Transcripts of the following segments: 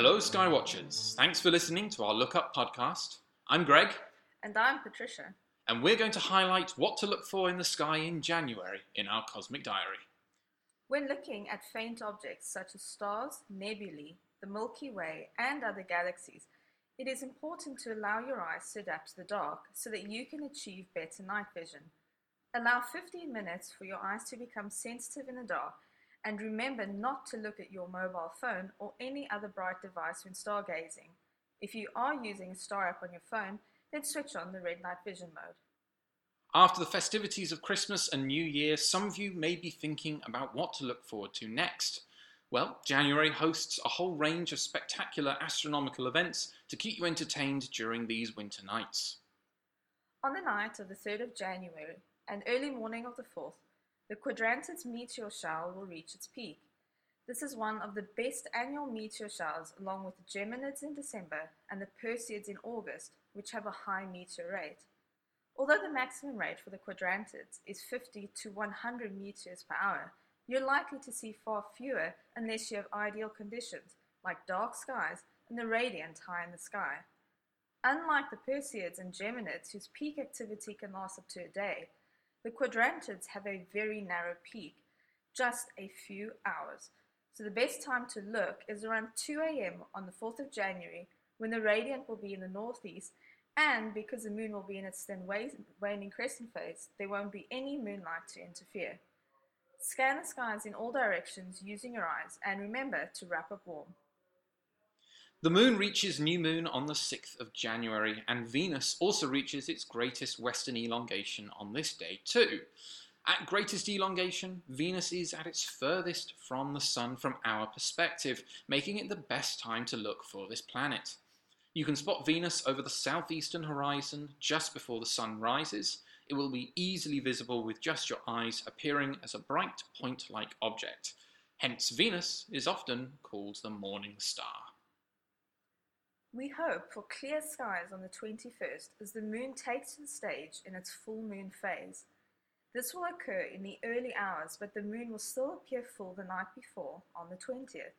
Hello, Skywatchers. Thanks for listening to our Look Up podcast. I'm Greg, And I'm Patricia. and we're going to highlight what to look for in the sky in January in our Cosmic Diary. When looking at faint objects such as stars, nebulae, the Milky Way, and other galaxies, it is important to allow your eyes to adapt to the dark so that you can achieve better night vision. Allow 15 minutes for your eyes to become sensitive in the dark, and remember not to look at your mobile phone or any other bright device when stargazing. If you are using a star app on your phone, then switch on the red light vision mode. After the festivities of Christmas and New Year, some of you may be thinking about what to look forward to next. Well, January hosts a whole range of spectacular astronomical events to keep you entertained during these winter nights. On the night of the 3rd of January and early morning of the 4th, the Quadrantids meteor shower will reach its peak. This is one of the best annual meteor showers, along with the Geminids in December and the Perseids in August, which have a high meteor rate. Although the maximum rate for the Quadrantids is 50 to 100 meteors per hour, you're likely to see far fewer unless you have ideal conditions, like dark skies and the radiant high in the sky. Unlike the Perseids and Geminids, whose peak activity can last up to a day, the Quadrantids have a very narrow peak, just a few hours. So the best time to look is around 2 a.m. on the 4th of January, when the radiant will be in the northeast, and because the moon will be in its thin waning crescent phase, there won't be any moonlight to interfere. Scan the skies in all directions using your eyes, and remember to wrap up warm. The moon reaches new moon on the 6th of January, and Venus also reaches its greatest western elongation on this day, too. At greatest elongation, Venus is at its furthest from the Sun from our perspective, making it the best time to look for this planet. You can spot Venus over the southeastern horizon just before the Sun rises. It will be easily visible with just your eyes, appearing as a bright point like object. Hence, Venus is often called the morning star. We hope for clear skies on the 21st as the moon takes the stage in its full moon phase. This will occur in the early hours, but the moon will still appear full the night before on the 20th.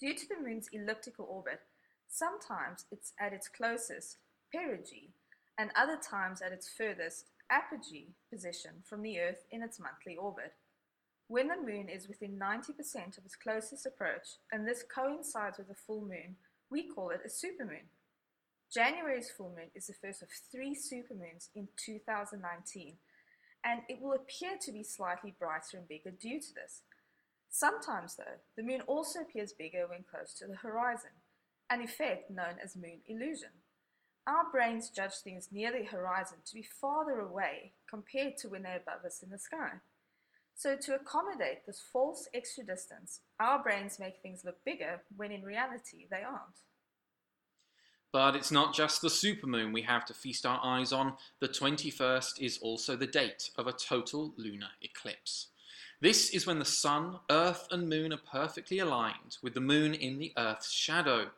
Due to the moon's elliptical orbit, sometimes it's at its closest, perigee, and other times at its furthest, apogee position from the Earth in its monthly orbit. When the moon is within 90% of its closest approach, and this coincides with the full moon, we call it a supermoon. January's full moon is the first of three supermoons in 2019, and it will appear to be slightly brighter and bigger due to this. Sometimes, though, the moon also appears bigger when close to the horizon, an effect known as moon illusion. Our brains judge things near the horizon to be farther away compared to when they're above us in the sky. So, to accommodate this false extra distance, our brains make things look bigger when in reality they aren't. But it's not just the supermoon we have to feast our eyes on. The 21st is also the date of a total lunar eclipse. This is when the sun, earth, and moon are perfectly aligned, with the moon in the earth's shadow.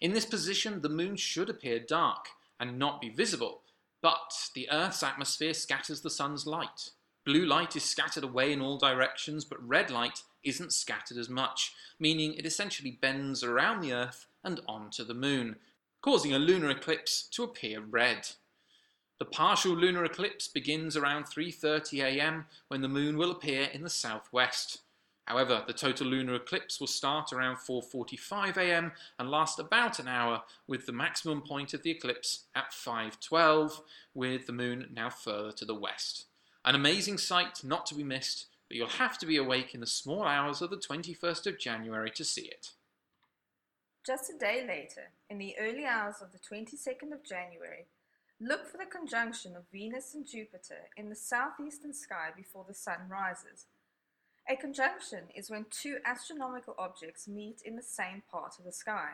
In this position, the moon should appear dark and not be visible, but the earth's atmosphere scatters the sun's light. Blue light is scattered away in all directions, but red light isn't scattered as much, meaning it essentially bends around the earth and onto the moon, causing a lunar eclipse to appear red. The partial lunar eclipse begins around 3:30 a.m. when the moon will appear in the southwest. However, the total lunar eclipse will start around 4:45 a.m. and last about an hour with the maximum point of the eclipse at 5:12 with the moon now further to the west. An amazing sight not to be missed, but you'll have to be awake in the small hours of the 21st of January to see it. Just a day later, in the early hours of the 22nd of January, look for the conjunction of Venus and Jupiter in the southeastern sky before the sun rises. A conjunction is when two astronomical objects meet in the same part of the sky.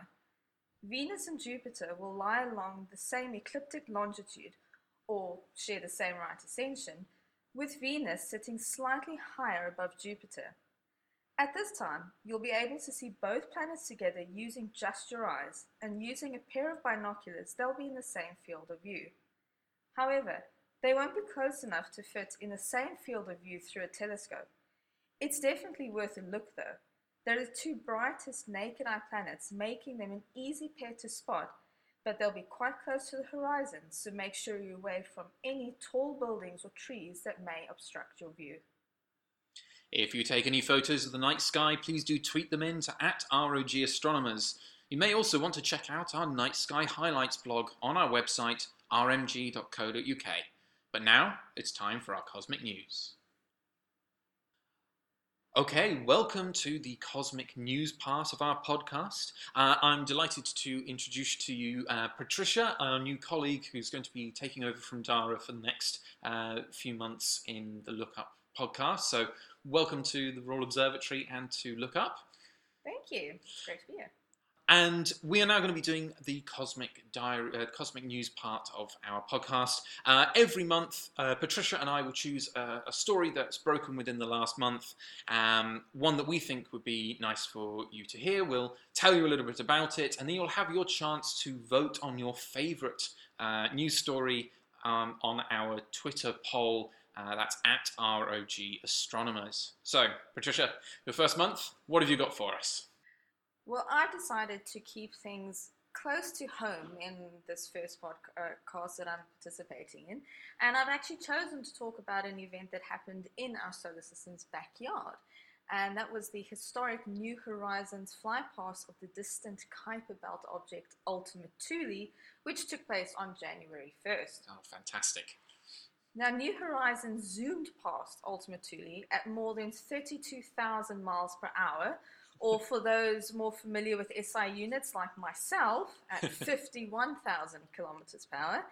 Venus and Jupiter will lie along the same ecliptic longitude, or share the same right ascension, with Venus sitting slightly higher above Jupiter. At this time, you'll be able to see both planets together using just your eyes, and using a pair of binoculars, they'll be in the same field of view. However, they won't be close enough to fit in the same field of view through a telescope. It's definitely worth a look though. They're the two brightest naked eye planets, making them an easy pair to spot, but they'll be quite close to the horizon, so make sure you're away from any tall buildings or trees that may obstruct your view. If you take any photos of the night sky, please do tweet them in to at ROG Astronomers. You may also want to check out our night sky highlights blog on our website rmg.co.uk. But now it's time for our cosmic news. Okay, welcome to the cosmic news part of our podcast. Uh, I'm delighted to introduce to you uh, Patricia, our new colleague who's going to be taking over from Dara for the next uh, few months in the Look Up podcast. So, welcome to the Royal Observatory and to Look Up. Thank you. It's great to be here. And we are now going to be doing the cosmic diary, uh, cosmic news part of our podcast. Uh, every month, uh, Patricia and I will choose a, a, story that's broken within the last month, um, one that we think would be nice for you to hear. We'll tell you a little bit about it, and then you'll have your chance to vote on your favourite uh, news story um, on our Twitter poll. Uh, that's at ROG Astronomers. So, Patricia, your first month, what have you got for us? Well, I decided to keep things close to home in this first podcast that I'm participating in, and I've actually chosen to talk about an event that happened in our solar system's backyard. And that was the historic New Horizons flypast of the distant Kuiper Belt object Ultima Thule, which took place on January 1st. Oh, fantastic. Now, New Horizons zoomed past Ultima Thule at more than 32,000 miles per hour, or for those more familiar with SI units like myself, at 51,000 kilometers per hour.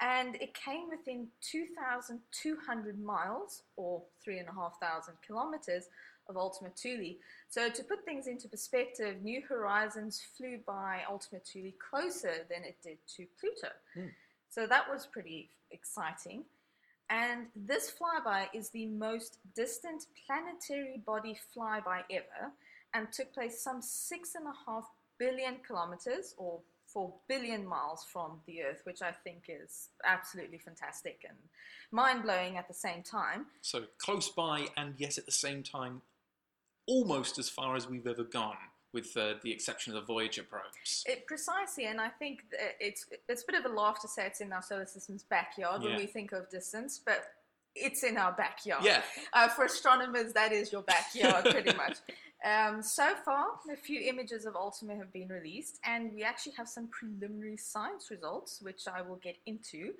And it came within 2,200 miles, or 3,500 kilometers, of Ultima Thule. So, to put things into perspective, New Horizons flew by Ultima Thule closer than it did to Pluto. Mm. So, that was pretty exciting. And this flyby is the most distant planetary body flyby ever and took place some six and a half billion kilometers or four billion miles from the Earth, which I think is absolutely fantastic and mind blowing at the same time. So close by, and yet at the same time, almost as far as we've ever gone. With uh, the exception of the Voyager probes, it, precisely, and I think it's it's a bit of a laugh to say it's in our solar system's backyard yeah. when we think of distance, but it's in our backyard. Yeah. Uh, for astronomers, that is your backyard, pretty much. Um, so far, a few images of Ultima have been released, and we actually have some preliminary science results, which I will get into.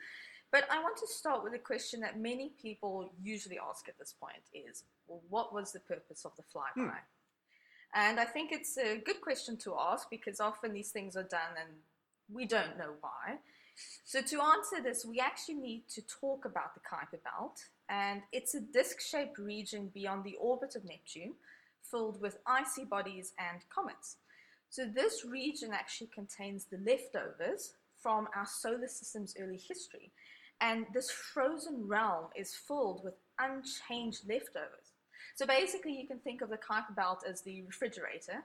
But I want to start with a question that many people usually ask at this point is, well, what was the purpose of the flyby? Hmm. And I think it's a good question to ask because often these things are done and we don't know why. So to answer this, we actually need to talk about the Kuiper Belt, and it's a disc-shaped region beyond the orbit of Neptune, filled with icy bodies and comets. So this region actually contains the leftovers from our solar system's early history, and this frozen realm is filled with unchanged leftovers. So basically, you can think of the Kuiper Belt as the refrigerator,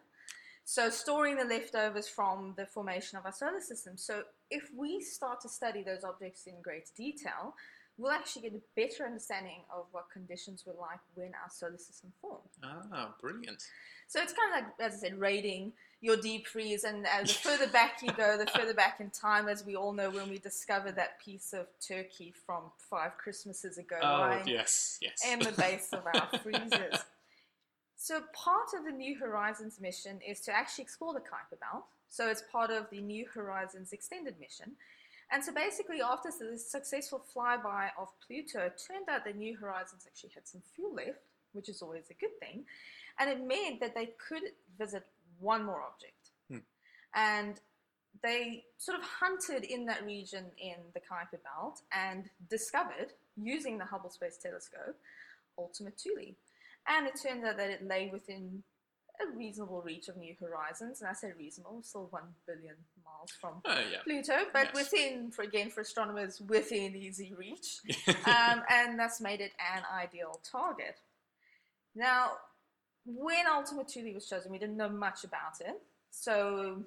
so storing the leftovers from the formation of our solar system. So if we start to study those objects in great detail, we'll actually get a better understanding of what conditions were like when our solar system formed. Ah, brilliant. So it's kind of like, as I said, raiding your deep freeze, and uh, the further back you go, the further back in time, as we all know, when we discovered that piece of turkey from five Christmases ago, oh, yes, yes. In the base of our freezers. So part of the New Horizons mission is to actually explore the Kuiper Belt. So it's part of the New Horizons extended mission. And so basically, after the successful flyby of Pluto, it turned out that New Horizons actually had some fuel left, which is always a good thing. And it meant that they could visit one more object. Hmm. And they sort of hunted in that region in the Kuiper Belt and discovered, using the Hubble Space Telescope, Ultima Thule. And it turns out that it lay within a reasonable reach of New Horizons, and I say reasonable, still one billion miles from uh, yeah. Pluto, but yes. within, for again, for astronomers, within easy reach, um, and that's made it an ideal target. Now, when Ultima Thule was chosen, we didn't know much about it, so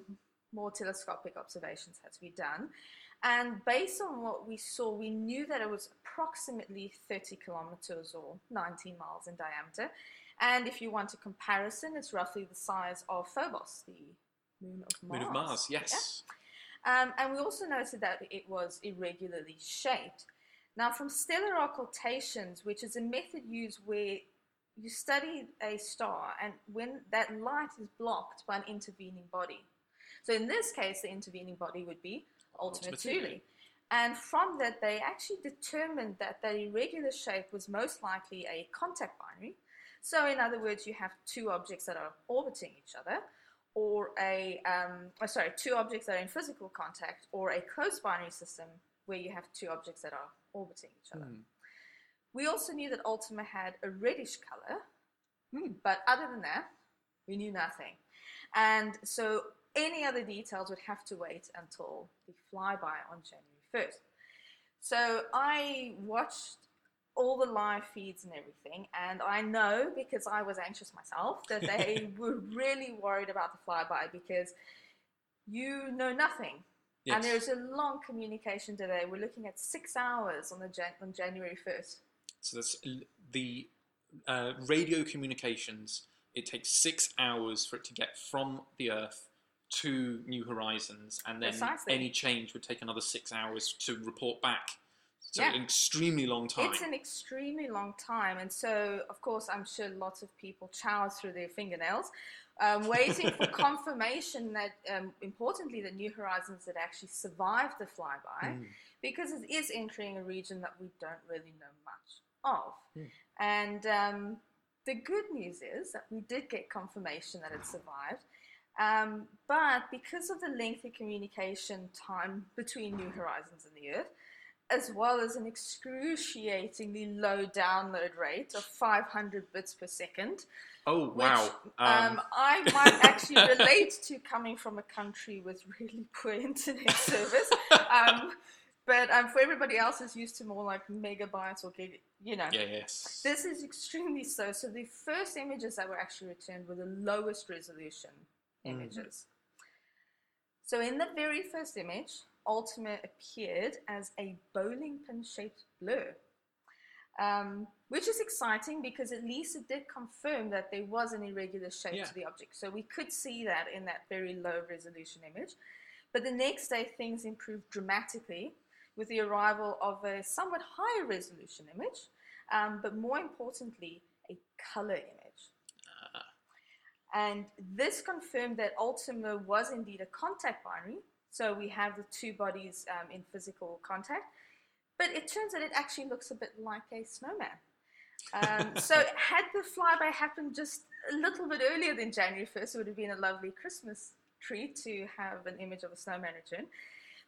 more telescopic observations had to be done. And based on what we saw, we knew that it was approximately 30 kilometers or 19 miles in diameter. And if you want a comparison, it's roughly the size of Phobos, the moon of Mars. Moon of Mars, yes. Yeah? Um, and we also noted that it was irregularly shaped. Now, from stellar occultations, which is a method used where you study a star and when that light is blocked by an intervening body. So in this case, the intervening body would be Ultima Thule. And from that, they actually determined that that irregular shape was most likely a contact binary. So, in other words, you have two objects that are orbiting each other, or a, um, oh, sorry, two objects that are in physical contact, or a close binary system where you have two objects that are orbiting each other. Hmm. We also knew that Ultima had a reddish color, Hmm. but other than that, we knew nothing. And so any other details would have to wait until the flyby on January 1st. So I watched all the live feeds and everything, and I know because I was anxious myself that they were really worried about the flyby because you know nothing. And Yes. there's a long communication delay. We're looking at six hours on the Jan- on January 1st. So that's the uh, radio communications. It takes six hours for it to get from the Earth to New Horizons, and then Precisely. any change would take another six hours to report back. So Yeah. an extremely long time. It's an extremely long time, and so of course I'm sure lots of people chow through their fingernails, um, waiting for confirmation that, um, importantly, that New Horizons had actually survived the flyby, Mm. because it is entering a region that we don't really know much of. Mm. And um, the good news is that we did get confirmation that it survived. Um, but because of the lengthy communication time between New Horizons and the Earth, as well as an excruciatingly low download rate of 500 bits per second, Oh which wow! um, I might actually relate to coming from a country with really poor internet service. Um, but um, for everybody else who's used to more like megabytes or gig, you know, yeah, yes. this is extremely slow. So the first images that were actually returned were the lowest resolution Mhm. images. So in the very first image, Ultima appeared as a bowling pin shaped blur. Um, which is exciting because at least it did confirm that there was an irregular shape Yeah. to the object. So we could see that in that very low resolution image. But the next day, things improved dramatically with the arrival of a somewhat higher resolution image, um, but more importantly, a color image. And this confirmed that Ultima was indeed a contact binary. So we have the two bodies um, in physical contact. But it turns out it actually looks a bit like a snowman. Um, so had the flyby happened just a little bit earlier than January 1st, it would have been a lovely Christmas treat to have an image of a snowman return.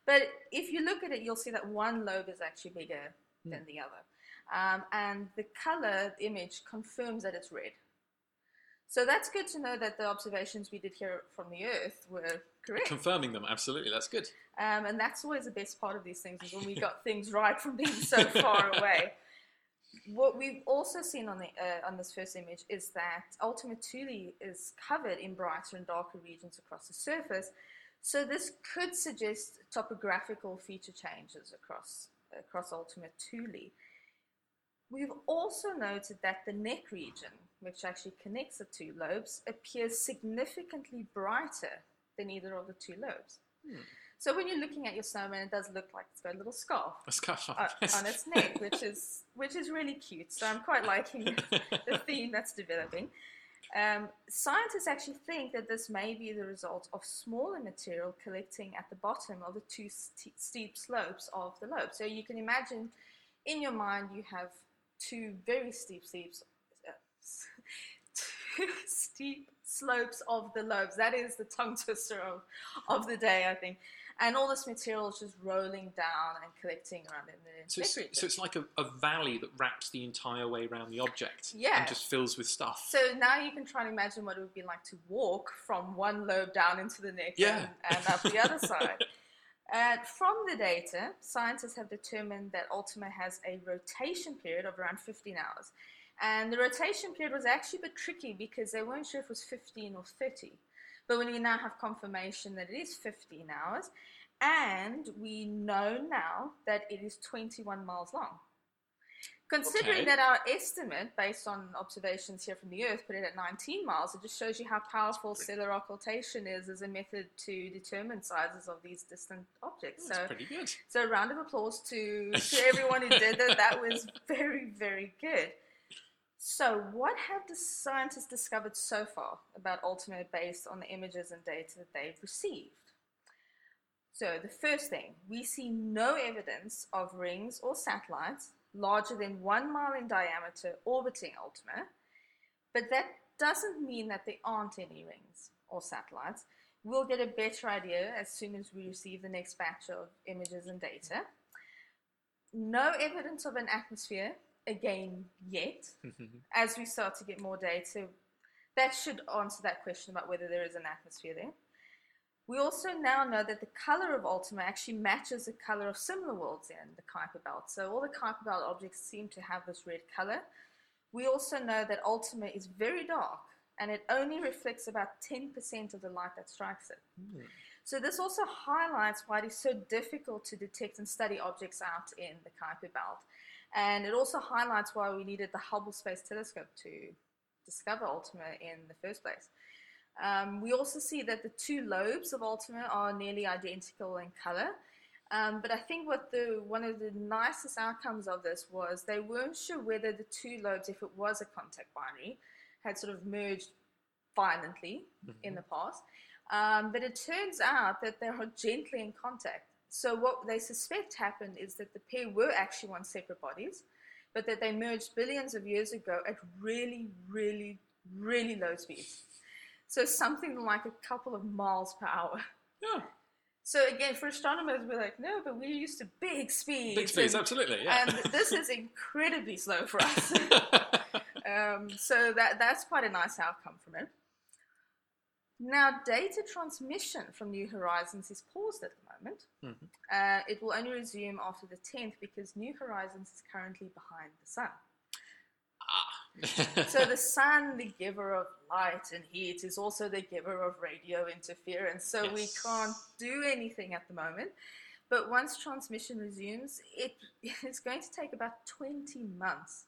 But if you look at it, you'll see that one lobe is actually bigger than the other. Um, and the color image confirms that it's red. So that's good to know that the observations we did here from the Earth were correct. Confirming them, absolutely. That's good. Um, and that's always the best part of these things is when we got things right from being so far away. What we've also seen on the uh, on this first image is that Ultima Thule is covered in brighter and darker regions across the surface. So this could suggest topographical feature changes across across Ultima Thule. We've also noted that the neck region, which actually connects the two lobes, appears significantly brighter than either of the two lobes. Hmm. So when you're looking at your snowman, it does look like it's got a little scarf catch up. on, on its neck, which is which is really cute. So I'm quite liking the theme that's developing. Um, scientists actually think that this may be the result of smaller material collecting at the bottom of the two st- steep slopes of the lobe. So you can imagine in your mind you have two very steep steeps, uh, steep slopes of the lobes. That is the tongue twister of, of the day, I think. And all this material is just rolling down and collecting around in the So it's, so it's like a, a valley that wraps the entire way around the object Yeah. and just fills with stuff. So now you can try and imagine what it would be like to walk from one lobe down into the neck Yeah. and, and up the other side. And from the data, scientists have determined that Ultima has a rotation period of around 15 hours. And the rotation period was actually a bit tricky because they weren't sure if it was 15 or 30. But when we now have confirmation that it is 15 hours, and we know now that it is 21 miles long. Considering Okay. that our estimate, based on observations here from the Earth, put it at 19 miles, it just shows you how powerful stellar occultation is as a method to determine sizes of these distant objects. That's So, pretty good. so a round of applause to, to everyone who did that. That was very, very good. So, what have the scientists discovered so far about Ultima based on the images and data that they've received? So, the first thing, we see no evidence of rings or satellites larger than one mile in diameter orbiting Ultima, but that doesn't mean that there aren't any rings or satellites. We'll get a better idea as soon as we receive the next batch of images and data. No evidence of an atmosphere, again, yet. As we start to get more data, that should answer that question about whether there is an atmosphere there. We also now know that the color of Ultima actually matches the color of similar worlds in the Kuiper Belt. So all the Kuiper Belt objects seem to have this red color. We also know that Ultima is very dark and it only reflects about 10% of the light that strikes it. Hmm. So this also highlights why it is so difficult to detect and study objects out in the Kuiper Belt. And it also highlights why we needed the Hubble Space Telescope to discover Ultima in the first place. Um, we also see that the two lobes of Ultima are nearly identical in color. Um, but I think what the one of the nicest outcomes of this was they weren't sure whether the two lobes, if it was a contact binary, had sort of merged violently in the past. Um, but it turns out that they are gently in contact. So what they suspect happened is that the pair were actually one separate bodies, but that they merged billions of years ago at really, really, really low speeds. So something like a couple of miles per hour. Yeah, So again, for astronomers, we're like, no, but we're used to big speeds. big space, and, absolutely. Yeah. and this is incredibly slow for us. Um, so that that's quite a nice outcome from it. Now, data transmission from New Horizons is paused at the moment. Mhm. Uh, it will only resume after the 10th because New Horizons is currently behind the sun. ah. So the sun, the giver of light and heat, is also the giver of radio interference. So we can't do anything at the moment. But once transmission resumes, it is going to take about 20 months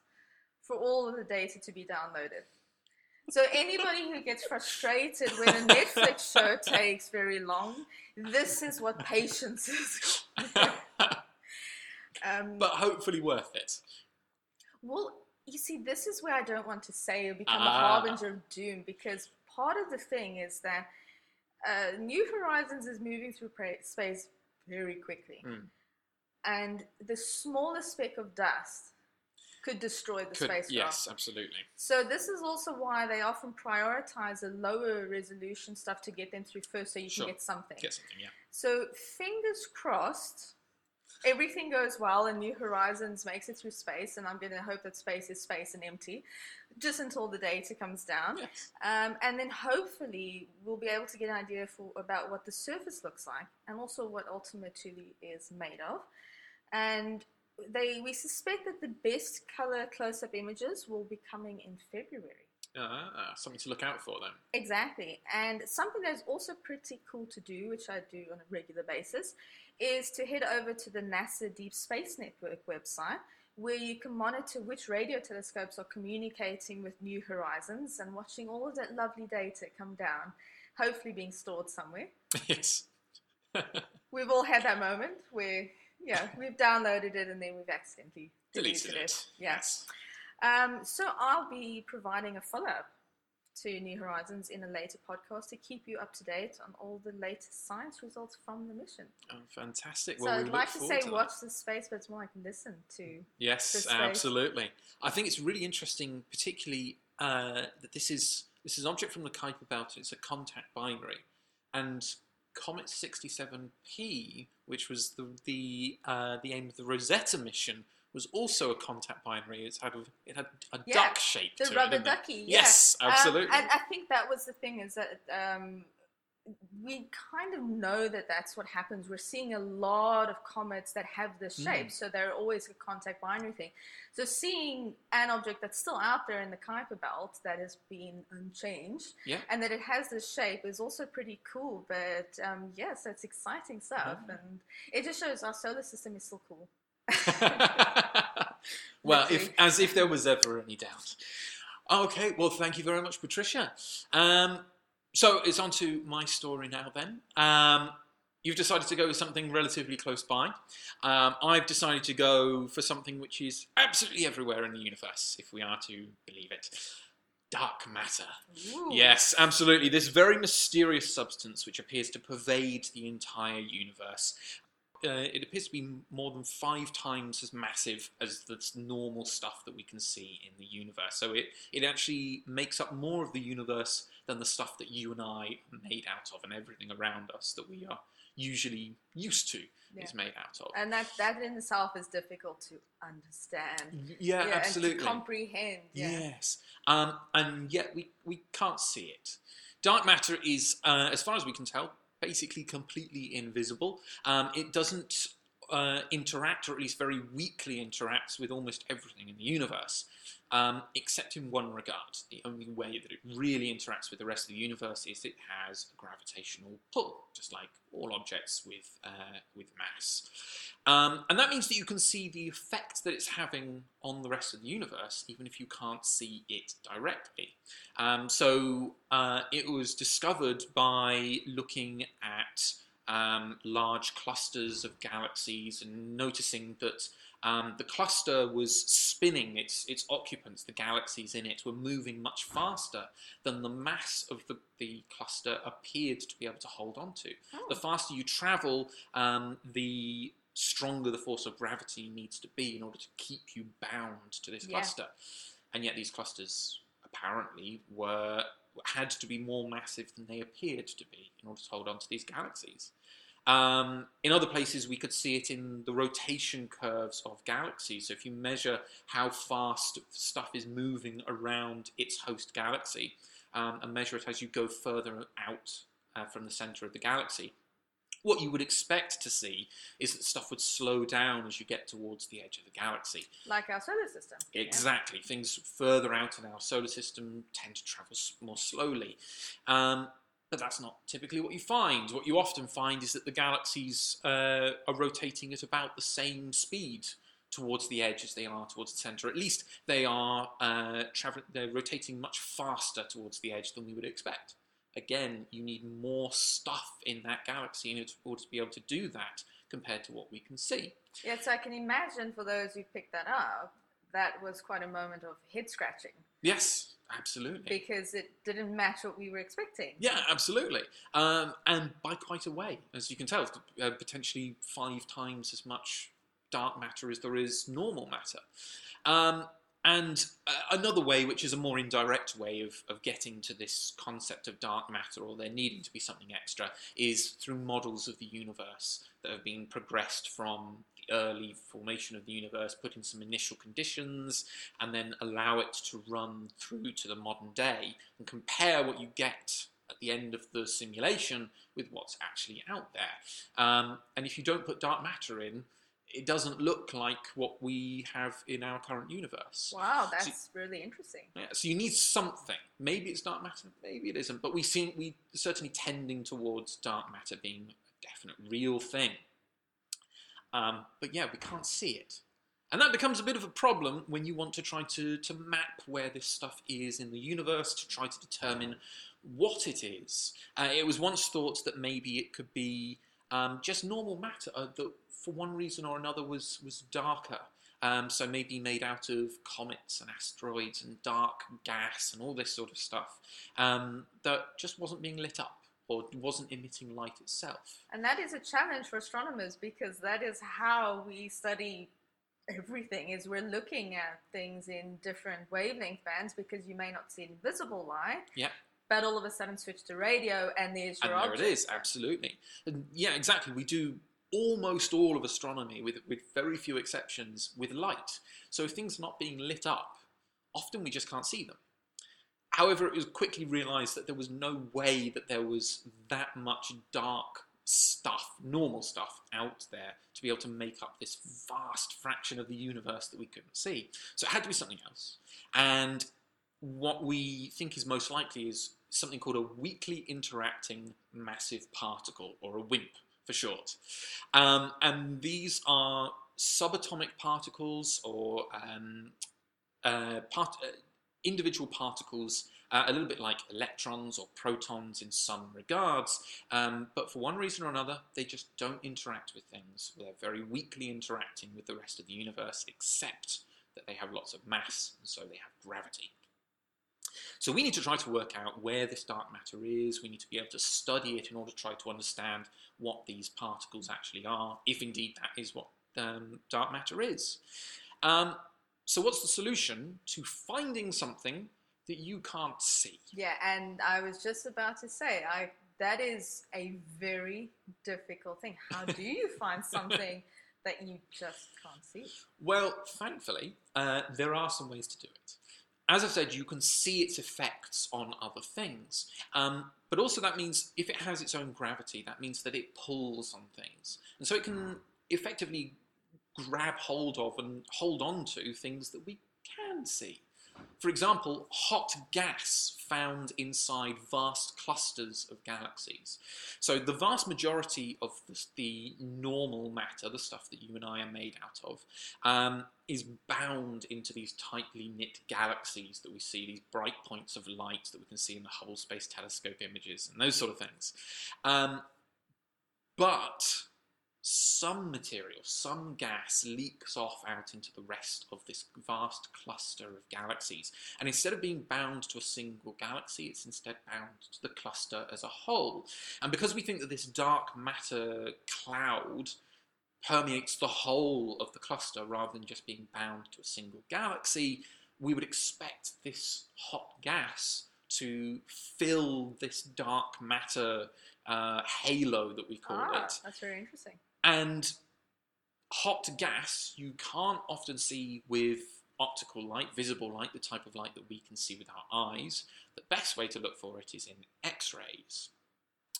for all of the data to be downloaded. So anybody who gets frustrated when a Netflix show takes very long, this is what patience is. Um, but hopefully worth it. Well, you see, this is where I don't want to say or become Ah. a harbinger of doom because part of the thing is that uh, New Horizons is moving through pra- space very quickly. Mm. And the smallest speck of dust could destroy the Could, spacecraft. yes, absolutely. So this is also why they often prioritize the lower resolution stuff to get them through first so you Sure. can get something. Get something, yeah. So fingers crossed, everything goes well and New Horizons makes it through space, and I'm going to hope that space is space and empty, just until the data comes down. Yes. Um, and then hopefully we'll be able to get an idea for about what the surface looks like, and also what Ultima Thule is made of. And they we suspect that the best color close-up images will be coming in February. Uh, something to look out for then. Exactly. And something that's also pretty cool to do, which I do on a regular basis, is to head over to the NASA Deep Space Network website where you can monitor which radio telescopes are communicating with New Horizons and watching all of that lovely data come down, hopefully being stored somewhere. yes. We've all had that moment where, yeah, we've downloaded it and then we've accidentally deleted, Deleted it. it. Yeah. Yes. Um, so I'll be providing a follow up to New Horizons in a later podcast to keep you up to date on all the latest science results from the mission. Oh, fantastic. so Well, we I'd like to say that. watch the space, but it's more like listen to. Yes, the space. absolutely. I think it's really interesting, particularly uh, that this is this is an object from the Kuiper Belt. It's a contact binary, and Comet 67P, which was the the uh, the aim of the Rosetta mission, was also a contact binary. It's had a, it had a Yeah, duck shape The to rubber it? ducky, yeah. Yes, Um, absolutely. and I think that was the thing is that um, we kind of know that that's what happens. We're seeing a lot of comets that have this shape, Mm. so they're always a contact binary thing. So seeing an object that's still out there in the Kuiper belt that has been unchanged, Yeah. and that it has this shape is also pretty cool. But um, yes, it's exciting stuff, Yeah. and it just shows our solar system is still cool. well, if as if there was ever any doubt. Okay, well, thank you very much, Patricia. Um, so it's on to my story now. Then um, you've decided to go with something relatively close by. Um, I've decided to go for something which is absolutely everywhere in the universe, if we are to believe it. Dark matter. Ooh. Yes, absolutely. This very mysterious substance which appears to pervade the entire universe. Uh, it appears to be more than five times as massive as the normal stuff that we can see in the universe. So it, it actually makes up more of the universe than the stuff that you and I are made out of, and everything around us that we are usually used to Yeah. is made out of. And that that in itself is difficult to understand. Y- yeah, absolutely. Comprehend. Yeah. Yes, um, and yet we, we can't see it. Dark matter is, uh, as far as we can tell, basically completely invisible. Um, it doesn't uh, interact, or at least very weakly interacts, with almost everything in the universe, um, except in one regard. The only way that it really interacts with the rest of the universe is it has a gravitational pull, just like all objects with uh, with mass. Um, and that means that you can see the effect that it's having on the rest of the universe, even if you can't see it directly. Um, so uh, it was discovered by looking at um, large clusters of galaxies and noticing that um, the cluster was spinning, its, its occupants, the galaxies in it, were moving much faster than the mass of the, the cluster appeared to be able to hold on to. Oh. The faster you travel, um, the stronger the force of gravity needs to be in order to keep you bound to this Yeah. cluster. And yet these clusters apparently were had to be more massive than they appeared to be in order to hold on to these galaxies. Um, in other places, we could see it in the rotation curves of galaxies. So, if you measure how fast stuff is moving around its host galaxy um, and measure it as you go further out uh, from the center of the galaxy, what you would expect to see is that stuff would slow down as you get towards the edge of the galaxy. Like our solar system. Yeah. Exactly. Things further out in our solar system tend to travel more slowly. Um, but that's not typically what you find. What you often find is that the galaxies uh, are rotating at about the same speed towards the edge as they are towards the center. At least they are uh, traveling. They're rotating much faster towards the edge than we would expect. Again, you need more stuff in that galaxy in order to be able to do that compared to what we can see. Yeah, so I can imagine for those who picked that up, that was quite a moment of head scratching Yes, absolutely. because it didn't match what we were expecting. Yeah, absolutely. Um, and by quite a way, as you can tell, uh, potentially five times as much dark matter as there is normal matter. Um, and uh, another way, which is a more indirect way of, of getting to this concept of dark matter, or there needing to be something extra, is through models of the universe that have been progressed from the early formation of the universe, put in some initial conditions, and then allow it to run through to the modern day and compare what you get at the end of the simulation with what's actually out there. Um, and if you don't put dark matter in, it doesn't look like what we have in our current universe. Wow, that's really interesting. Yeah, so you need something. Maybe it's dark matter, maybe it isn't. But we seem we certainly tending towards dark matter being a definite real thing. Um, but yeah, we can't see it. And that becomes a bit of a problem when you want to try to, to map where this stuff is in the universe to try to determine what it is. Uh, it was once thought that maybe it could be um, just normal matter uh, that, for one reason or another, was was darker. Um, so maybe made out of comets and asteroids and dark gas and all this sort of stuff um, that just wasn't being lit up or wasn't emitting light itself. And that is a challenge for astronomers because that is how we study everything is we're looking at things in different wavelength bands because you may not see invisible light. Yeah. But all of a sudden switch to radio and there's And your there object. it is, absolutely. And yeah, exactly. We do almost all of astronomy, with, with very few exceptions, with light. So if things are not being lit up, often we just can't see them. However, it was quickly realised that there was no way that there was that much dark stuff, normal stuff, out there to be able to make up this vast fraction of the universe that we couldn't see. So it had to be something else. And what we think is most likely is something called a weakly interacting massive particle, or a WIMP for short. Um, and these are subatomic particles or um, uh, part, uh, individual particles, uh, a little bit like electrons or protons in some regards, um, but for one reason or another, they just don't interact with things. They're very weakly interacting with the rest of the universe, except that they have lots of mass, and so they have gravity. So we need to try to work out where this dark matter is. We need to be able to study it in order to try to understand what these particles actually are, if indeed that is what um, dark matter is. Um, so what's the solution to finding something that you can't see? Yeah, and I was just about to say, I that is a very difficult thing. How do you find something that you just can't see? Well, thankfully, uh, there are some ways to do it. As I've said, you can see its effects on other things. Um, but also, that means if it has its own gravity, that means that it pulls on things. And so it can effectively grab hold of and hold on to things that we can see. For example, hot gas found inside vast clusters of galaxies. So the vast majority of the, the normal matter, the stuff that you and I are made out of, um, is bound into these tightly knit galaxies that we see, these bright points of light that we can see in the Hubble Space Telescope images and those sort of things. Um, but some material, some gas leaks off out into the rest of this vast cluster of galaxies. And instead of being bound to a single galaxy, it's instead bound to the cluster as a whole. And because we think that this dark matter cloud permeates the whole of the cluster rather than just being bound to a single galaxy, we would expect this hot gas to fill this dark matter uh, halo that we call ah, it. That's very interesting. And hot gas you can't often see with optical light, visible light, the type of light that we can see with our eyes. The best way to look for it is in X-rays.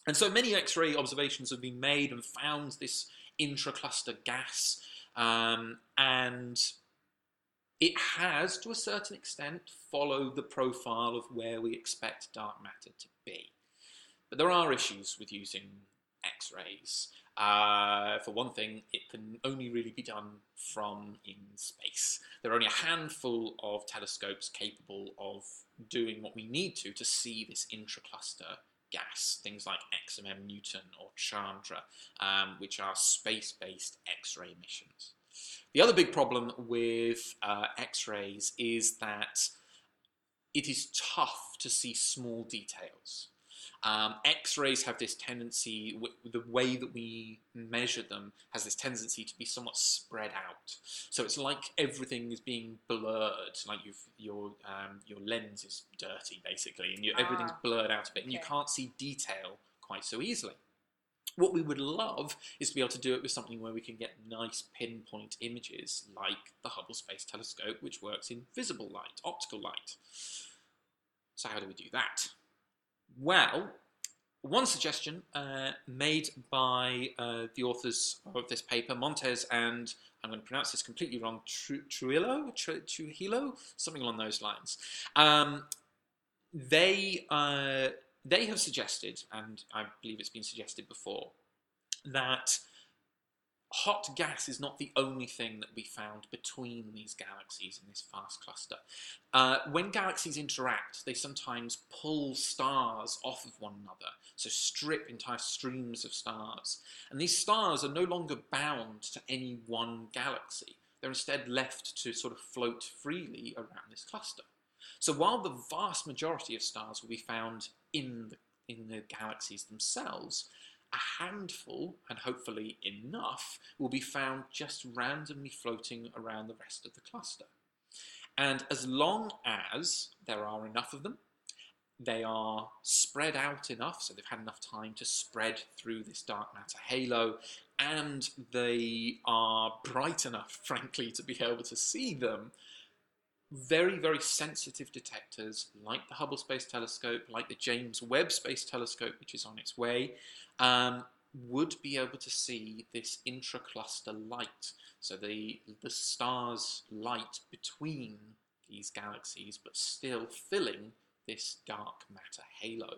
And so many X-ray observations have been made and found this intracluster gas, um, and it has, to a certain extent, followed the profile of where we expect dark matter to be. But there are issues with using X-rays. Uh, for one thing, it can only really be done from in space. There are only a handful of telescopes capable of doing what we need to to see this intracluster gas, things like XMM Newton or Chandra, um, which are space-based X-ray missions. The other big problem with uh, X-rays is that it is tough to see small details. Um, X-rays have this tendency, w- the way that we measure them has this tendency to be somewhat spread out. So it's like everything is being blurred, like your um, your lens is dirty basically, and you, everything's Ah, blurred out a bit, and you can't see detail quite so easily. What we would love is to be able to do it with something where we can get nice pinpoint images, like the Hubble Space Telescope, which works in visible light, optical light. So how do we do that? Well, one suggestion uh, made by uh, the authors of this paper, Montes and I'm going to pronounce this completely wrong, Tru- Trujillo, Tru- Trujillo, something along those lines. Um, they uh, they have suggested, and I believe it's been suggested before, that hot gas is not the only thing that we found between these galaxies in this vast cluster. Uh, when galaxies interact, they sometimes pull stars off of one another, so strip entire streams of stars. And these stars are no longer bound to any one galaxy. They're instead left to sort of float freely around this cluster. So while the vast majority of stars will be found in the, in the galaxies themselves, a handful, and hopefully enough, will be found just randomly floating around the rest of the cluster. And as long as there are enough of them, they are spread out enough, so they've had enough time to spread through this dark matter halo, and they are bright enough, frankly, to be able to see them, very, very sensitive detectors like the Hubble Space Telescope, like the James Webb Space Telescope, which is on its way, um, would be able to see this intracluster light. So the, the star's light between these galaxies, but still filling this dark matter halo.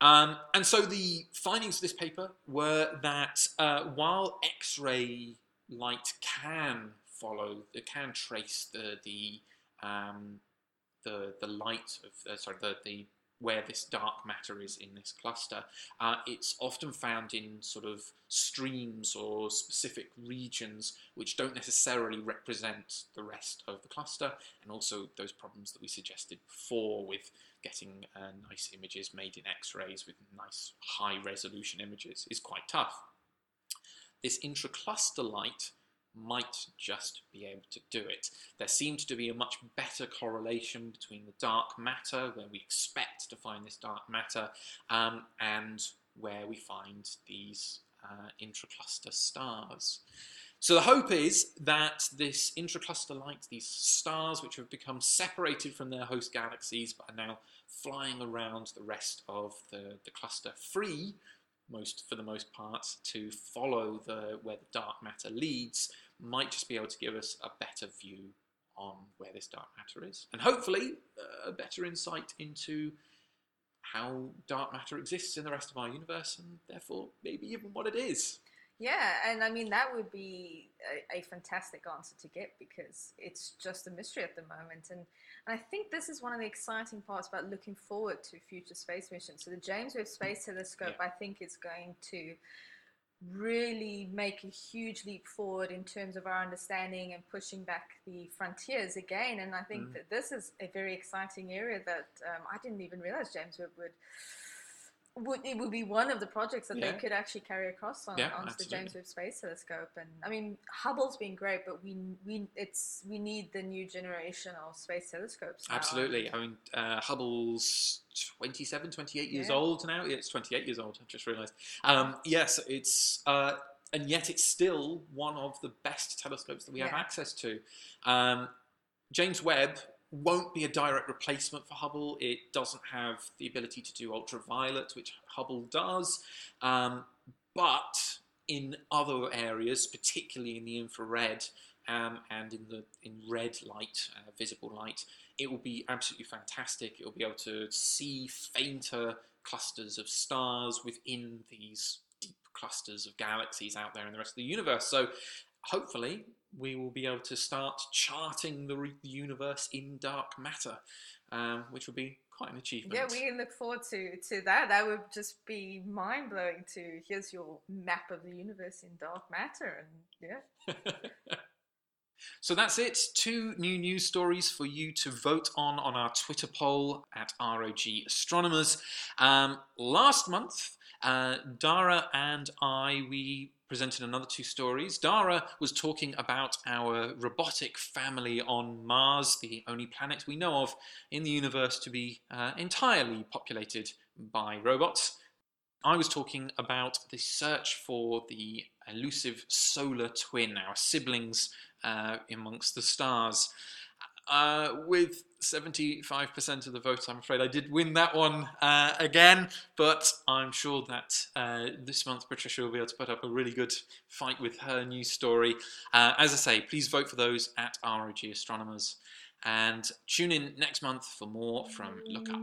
Um, and so the findings of this paper were that uh, while X-ray light can follow, it can trace the the um, the the light of uh, sorry the the where this dark matter is in this cluster. Uh, it's often found in sort of streams or specific regions which don't necessarily represent the rest of the cluster, and also those problems that we suggested before with getting uh, nice images made in X-rays with nice high resolution images is quite tough. This intra-cluster light might just be able to do it. There seems to be a much better correlation between the dark matter, where we expect to find this dark matter, um, and where we find these uh, intracluster stars. So the hope is that this intracluster light, these stars which have become separated from their host galaxies but are now flying around the rest of the, the cluster free most for the most part to follow the where the dark matter leads might just be able to give us a better view on where this dark matter is. And hopefully uh, a better insight into how dark matter exists in the rest of our universe and therefore maybe even what it is. Yeah, and I mean that would be a, a, fantastic answer to get because it's just a mystery at the moment, and, and I think this is one of the exciting parts about looking forward to future space missions. So the James Webb Space Telescope, yeah. I think, is going to really make a huge leap forward in terms of our understanding and pushing back the frontiers again. And I think mm. that this is a very exciting area that um, I didn't even realize James Webb would would it would be one of the projects that yeah. they could actually carry across on, yeah, onto the James Webb Space Telescope. And I mean, Hubble's been great, but we we it's we need the new generation of space telescopes. Now. Absolutely. I mean, uh, Hubble's 27, 28 years yeah. old now. It's 28 years old. I just realised. Um, yes, it's. Uh, and yet, it's still one of the best telescopes that we have access to. Um, James Webb won't be a direct replacement for Hubble. It doesn't have the ability to do ultraviolet, which Hubble does. Um, but in other areas, particularly in the infrared um, and in the in red light, uh, visible light, it will be absolutely fantastic. It will be able to see fainter clusters of stars within these deep clusters of galaxies out there in the rest of the universe. So hopefully we will be able to start charting the, re- the universe in dark matter, um, which will be quite an achievement. Yeah, we look forward to, to that. That would just be mind blowing. To here's your map of the universe in dark matter, and yeah. So that's it. Two new news stories for you to vote on on our Twitter poll at ROG Astronomers. Um, last month, uh, Dara and I, we presented another two stories. Dara was talking about our robotic family on Mars, the only planet we know of in the universe to be uh, entirely populated by robots. I was talking about the search for the elusive solar twin, our siblings uh, amongst the stars. Uh, with 75% of the votes, I'm afraid I did win that one uh, again, but I'm sure that uh, this month Patricia will be able to put up a really good fight with her news story. Uh, as I say, please vote for those at ROG Astronomers and tune in next month for more from Look Up.